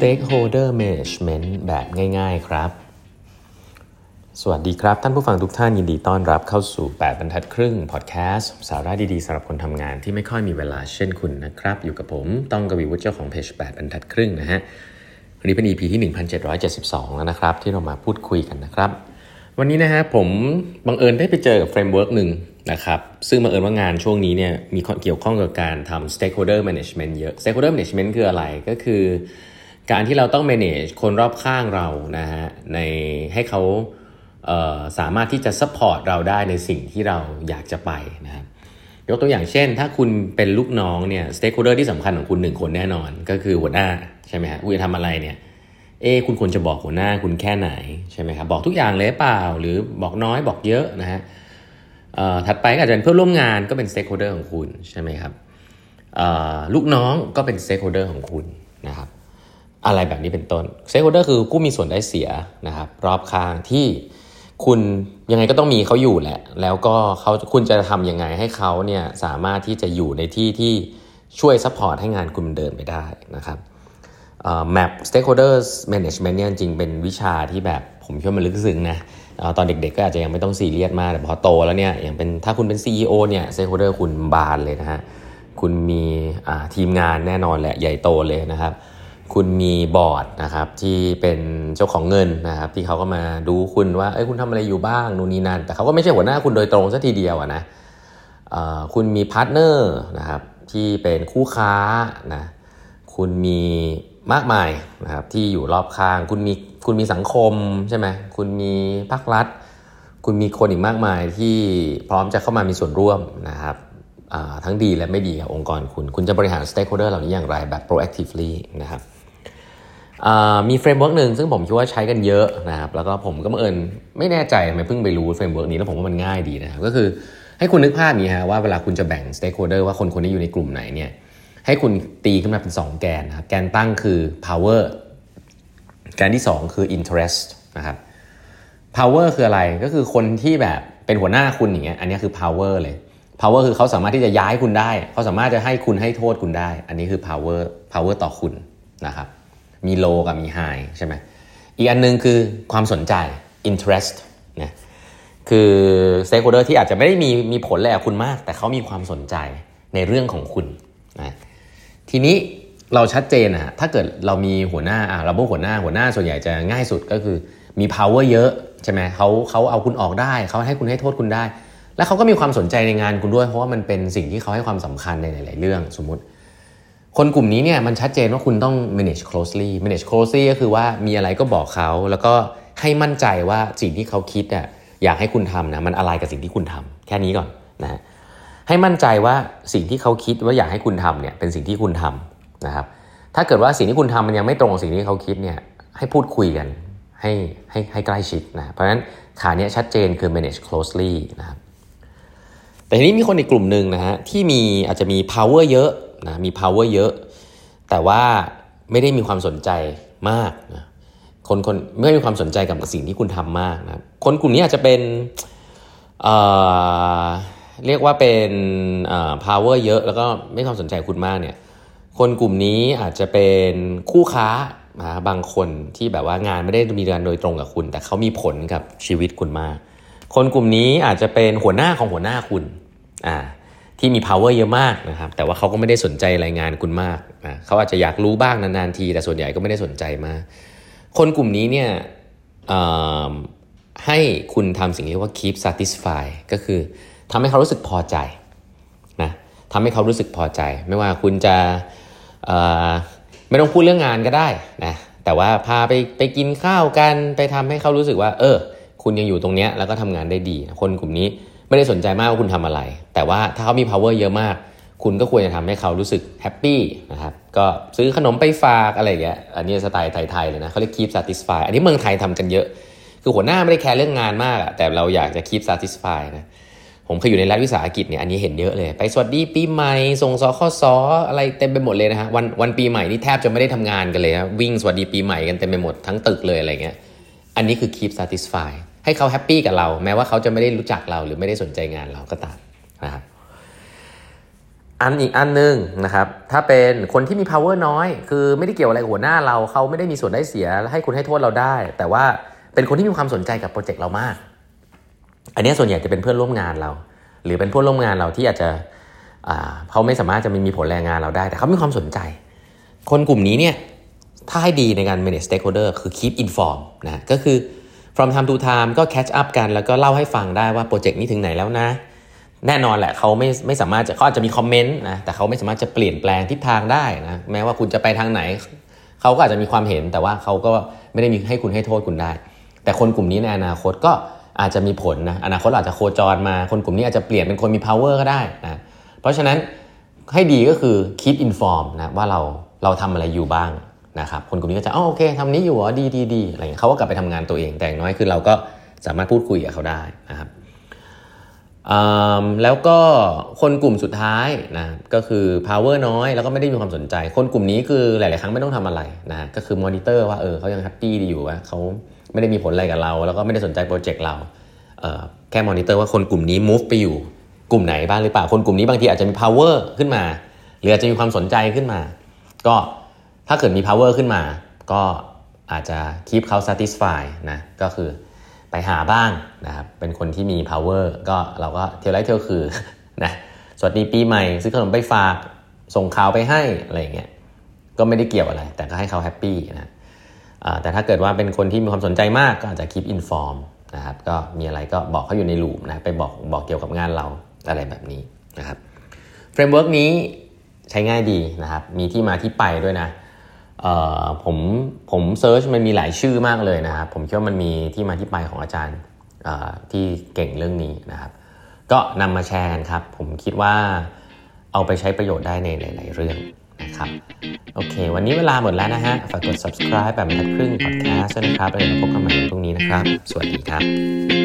Stakeholder Management แบบง่าย ๆ ครับ สวัสดีครับ ท่านผู้ฟังทุกท่านยินดีต้อนรับเข้าสู่ 8 บรรทัดครึ่งพอดแคสต์สาระดี ๆสำหรับคนทำงานที่ไม่ค่อยมีเวลาเช่นคุณนะครับ อยู่กับผมต้องกวีวุฒิเจ้าของเพจ8บรรทัดครึ่งนะฮะวันนี้เป็น EP ที่ 1772 แล้วนะครับ ที่เรามาพูดคุยกันนะครับ วันนี้นะฮะผมบังเอิญได้ไปเจอกับ framework หนึ่งนะครับซึ่งบังเอิญว่างานช่วงนี้เนี่ยมีเกี่ยวข้องกับการทำ stakeholder management เยอะ stakeholder management คืออะไรก็คือ การที่เราต้อง manage คนรอบข้างเรานะฮะในให้เขาเสามารถที่จะ support เราได้ในสิ่งที่เราอยากจะไปนะครับยกตัวอย่างเช่น ถ้าคุณเป็นลูกน้องเนี่ย stakeholder ที่สำคัญของคุณหนึ่งคนแน่นอน ก็คือหัวหน้าใช่ไหมฮะคุณจะทำอะไรเนี่ยเอคุณควรจะบอกหัวหน้าคุณแค่ไหนใช่ไหมครับบอกทุกอย่างเลยเปล่า หรือบอกน้อยบอกเยอะนะฮะถัดไปก็อาจจะเป็นเพื่อนร่วมงานก็เป็น stakeholder ของคุณใช่ไหมครับลูกน้องก็เป็น stakeholder ของคุณนะครับ อะไรแบบนี้เป็นต้น stakeholder คือผู้มีส่วนได้เสียนะครับรอบข้างที่คุณยังไงก็ต้องมีเขาอยู่แหละ แล้วก็เขาคุณจะทำยังไงให้เขาเนี่ยสามารถที่จะอยู่ในที่ที่ช่วย support ให้งานคุณเดินไปได้นะครับ map stakeholders management เนี่ยจริงเป็นวิชาที่แบบผมคิดว่ามันลึกซึ้งนะตอนเด็กๆก็อาจจะยังไม่ต้องซีเรียสมากแต่พอโตแล้วเนี่ยอย่างเป็นถ้าคุณเป็น CEO เนี่ย stakeholder คุณบานเลยนะฮะคุณมีทีมงานแน่นอนแหละใหญ่โตเลยนะครับ คุณมีบอร์ดนะครับที่เป็นเจ้าของเงินนะครับที่เขาก็มาดูคุณว่าเอ้ยคุณทำอะไรอยู่บ้างนู่นนี่นั่นแต่เขาก็ไม่ใช่หัวหน้าคุณโดยตรงซะทีเดียวอะนะคุณมี partner นะครับที่เป็นคู่ค้านะคุณมีมากมายนะครับที่อยู่รอบข้าง คุณมีคุณมีสังคมใช่ไหมคุณมีภาครัฐ คุณมีคนอีกมากมายที่พร้อมจะเข้ามามีส่วนร่วมนะครับทั้งดีและไม่ดีกับองค์กรคุณ คุณจะบริหาร stakeholder เหล่านี้อย่างไรแบบ proactively นะครับ มี framework หนึ่งซึ่งผมคิดว่าใช้กันเยอะนะครับแล้วก็ผมก็บังเอิญไม่แน่ใจทำไมเพิ่งไปรู้ framework นี้แล้วผมว่ามันง่ายดีนะครับก็คือให้คุณนึกภาพนี้ฮะว่าเวลาคุณจะแบ่ง stakeholder ว่าคนคนนี้อยู่ในกลุ่มไหนเนี่ยให้คุณตีขึ้นมาเป็น 2 แกนนะครับแกนตั้งคือ power แกนที่ 2 คือ interest นะครับ power คืออะไรก็คือคนที่แบบเป็นหัวหน้าคุณอย่างเงี้ยอันนี้คือ power เลย power คือเขาสามารถที่จะย้ายคุณได้เขาสามารถจะให้คุณให้โทษคุณได้ อันนี้คือ power power ต่อคุณนะครับ มี low กับมี high ใช่ไหมอีกอันนึงคือความสนใจ interest นะคือ stakeholder ที่อาจจะไม่ได้มีมีผลอะไรกับคุณมาก แต่เขามีความสนใจในเรื่องของคุณนะทีนี้เราชัดเจนอะถ้าเกิดเรามีหัวหน้าอะเราบอกหัวหน้าหัวหน้าส่วนใหญ่จะง่ายสุดก็คือมี power เยอะใช่ไหมเขาเขาเอาคุณออกได้เขาให้คุณให้โทษคุณได้ แล้วเขาก็มีความสนใจในงานคุณด้วย เพราะว่ามันเป็นสิ่งที่เขาให้ความสำคัญในหลาย ๆ เรื่องสมมุติ คนกลุ่มนี้เนี่ยมันชัดเจนว่าคุณต้อง manage closely manage closely ก็คือว่ามีอะไรก็บอกเขา แล้วก็ให้มั่นใจว่าสิ่งที่เขาคิดอะอยากให้คุณทำนะมันอะไรกับสิ่งที่คุณทำแค่นี้ก่อนนะให้มั่นใจว่าสิ่งที่เขาคิดว่าอยากให้คุณทำเนี่ยเป็นสิ่งที่คุณทำนะครับ ถ้าเกิดว่าสิ่งที่คุณทำมันยังไม่ตรงกับสิ่งที่เขาคิดเนี่ยให้พูดคุยกันให้ให้ให้ใกล้ชิดนะเพราะฉะนั้นขาเนี้ยชัดเจนคือ manage closely นะครับแต่ทีนี้มีคนอีกกลุ่มหนึ่งนะฮะที่มีอาจจะมี power เยอะ นะมี power เยอะ แต่ว่าไม่ได้มีความสนใจมากนะคนคนไม่มีความสนใจกับสิ่งที่คุณทำมากนะคนกลุ่มนี้อาจจะเป็นเรียกว่าเป็น power เยอะแล้วก็ไม่ความสนใจคุณมากเนี่ยคนกลุ่มนี้อาจจะเป็นคู่ค้าบางคนที่แบบว่างานไม่ได้มีการโดยตรงกับคุณ แต่เขามีผลกับชีวิตคุณมาก คนกลุ่มนี้อาจจะเป็นหัวหน้าของหัวหน้าคุณอ่า ที่มี power เยอะมากนะครับแต่ว่าเขาก็ไม่ได้สนใจรายงานคุณมากอ่าเขาอาจจะอยากรู้บ้างนานๆที แต่ส่วนใหญ่ก็ไม่ได้สนใจมาก คนกลุ่มนี้เนี่ยให้คุณทำสิ่งที่เรียกว่า keep satisfy ก็คือทำให้เขารู้สึกพอใจนะทำให้เขารู้สึกพอใจ ไม่ว่าคุณจะไม่ต้องพูดเรื่องงานก็ได้นะแต่ว่าพาไปไปกินข้าวกันไปทำให้เขารู้สึกว่า เออ คุณยังอยู่ตรงเนี้ยแล้วก็ทำงานได้ดี คนกลุ่มนี้ ไม่ได้สนใจมากว่าคุณทำอะไร แต่ว่าถ้าเขามี power เยอะมาก คุณก็ควรจะทำให้เขารู้สึกแฮปปี้นะครับ ก็ซื้อขนมไปฝากอะไรอย่างเงี้ย อันนี้สไตล์ไทยๆเลยนะเขาเรียก keep satisfy อันนี้เมืองไทยทำกันเยอะ คือหัวหน้าไม่ได้แคร์เรื่องงานมากแต่เราอยากจะ keep satisfy นะ ผมเคยอยู่ในรัฐวิสาหกิจเนี่ย อันนี้เห็นเยอะเลย ไปสวัสดีปีใหม่ ส่งสอข้อสออะไรเต็มไปหมดเลยนะฮะ วันวันปีใหม่นี่แทบจะไม่ได้ทำงานกันเลยครับวิ่งสวัสดีปีใหม่กันเต็มไปหมดทั้งตึกเลยอะไรเงี้ย อันนี้คือ keep satisfy ให้เขาแฮปปี้กับเรา แม้ว่าเขาจะไม่ได้รู้จักเราหรือไม่ได้สนใจงานเราก็ตามนะครับอันอีกอันหนึ่งนะครับ ถ้าเป็นคนที่มี power น้อย คือไม่ได้เกี่ยวอะไรกับหัวหน้าเราเขาไม่ได้มีส่วนได้เสียให้คุณให้โทษเราได้ แต่ว่าเป็นคนที่มีความสนใจกับโปรเจกต์เรามาก อันนี้ส่วนใหญ่จะเป็นเพื่อนร่วมงานเรา หรือเป็นเพื่อนร่วมงานเราที่อาจจะเขาไม่สามารถจะมีผลแรงงานเราได้ แต่เขามีความสนใจ คนกลุ่มนี้เนี่ยถ้าให้ดีในการ manage stakeholder คือ keep inform นะก็คือ from time to time ก็ catch up กัน แล้วก็เล่าให้ฟังได้ว่าโปรเจกต์นี้ถึงไหนแล้วนะ แน่นอนแหละเขาไม่ไม่สามารถจะเขาอาจจะมีคอมเมนต์นะแต่เขาไม่สามารถจะเปลี่ยนแปลงทิศทางได้นะแม้ว่าคุณจะไปทางไหน เขาก็อาจจะมีความเห็นแต่ว่าเขาก็ไม่ได้มีให้คุณให้โทษคุณได้ แต่คนกลุ่มนี้ในอนาคตก็อาจจะมีผลนะอนาคตอาจจะโคจรมาคนกลุ่มนี้อาจจะเปลี่ยนเป็นคนมี power ก็ได้นะเพราะฉะนั้นให้ดีก็คือ keep inform นะว่าเราเราทำอะไรอยู่บ้าง นะครับคนกลุ่มนี้ก็จะอ๋อโอเคทำนี้อยู่อ๋อดีดีดีอะไรเงี้ยเขาก็กลับไปทำงานตัวเอง แต่งน้อยคือเราก็สามารถพูดคุยกับเขาได้นะครับแล้วก็คนกลุ่มสุดท้ายนะก็คือ power น้อย แล้วก็ไม่ได้มีความสนใจ คนกลุ่มนี้คือหลาย ๆ ครั้งไม่ต้องทำอะไรนะก็คือมอนิเตอร์ว่าเออเขายังแฮปปี้ดีอยู่ว่าเขาไม่ได้มีผลอะไรกับเรา แล้วก็ไม่ได้สนใจโปรเจกต์เราแค่มอนิเตอร์ว่าคนกลุ่มนี้ move ไปอยู่กลุ่มไหนบ้างหรือเปล่าคนกลุ่มนี้บางทีอาจจะมี power ขึ้นมา หรืออาจจะมีความสนใจขึ้นมา ก็ ถ้าเกิดมี power ขึ้นมา ก็อาจจะ keep เขา satisfy นะก็คือไปหาบ้างนะครับเป็นคนที่มี power ก็เราก็เที่ยวไรเที่ยวคือนะสวัสดีปีใหม่ ซื้อขนมไปฝากส่งข่าวไปให้อะไรเงี้ยก็ไม่ได้เกี่ยวอะไร แต่ก็ให้เขาแฮปปี้นะแต่ถ้าเกิดว่าเป็นคนที่มีความสนใจมากก็อาจจะ keep inform นะครับก็มีอะไรก็บอกเขาอยู่ใน loop นะไปบอกบอกเกี่ยวกับงานเราอะไรแบบนี้นะครับ framework นี้ใช้ง่ายดีนะครับมีที่มาที่ไปด้วยนะ ผมผม search มันมีหลายชื่อมากเลยนะครับผมคิดว่ามันมีที่มาที่ไปของอาจารย์ที่เก่งเรื่องนี้นะครับ ก็นำมาแชร์กันครับ ผมคิดว่าเอาไปใช้ประโยชน์ได้ในหลาย ๆ เรื่องนะครับ โอเค วันนี้เวลาหมดแล้วนะฮะ ฝากกด subscribe แบบทัดครึ่ง podcast ด้วยนะครับแล้วเดี๋ยวพบกันใหม่วันพรุ่งนี้นะครับ สวัสดีครับ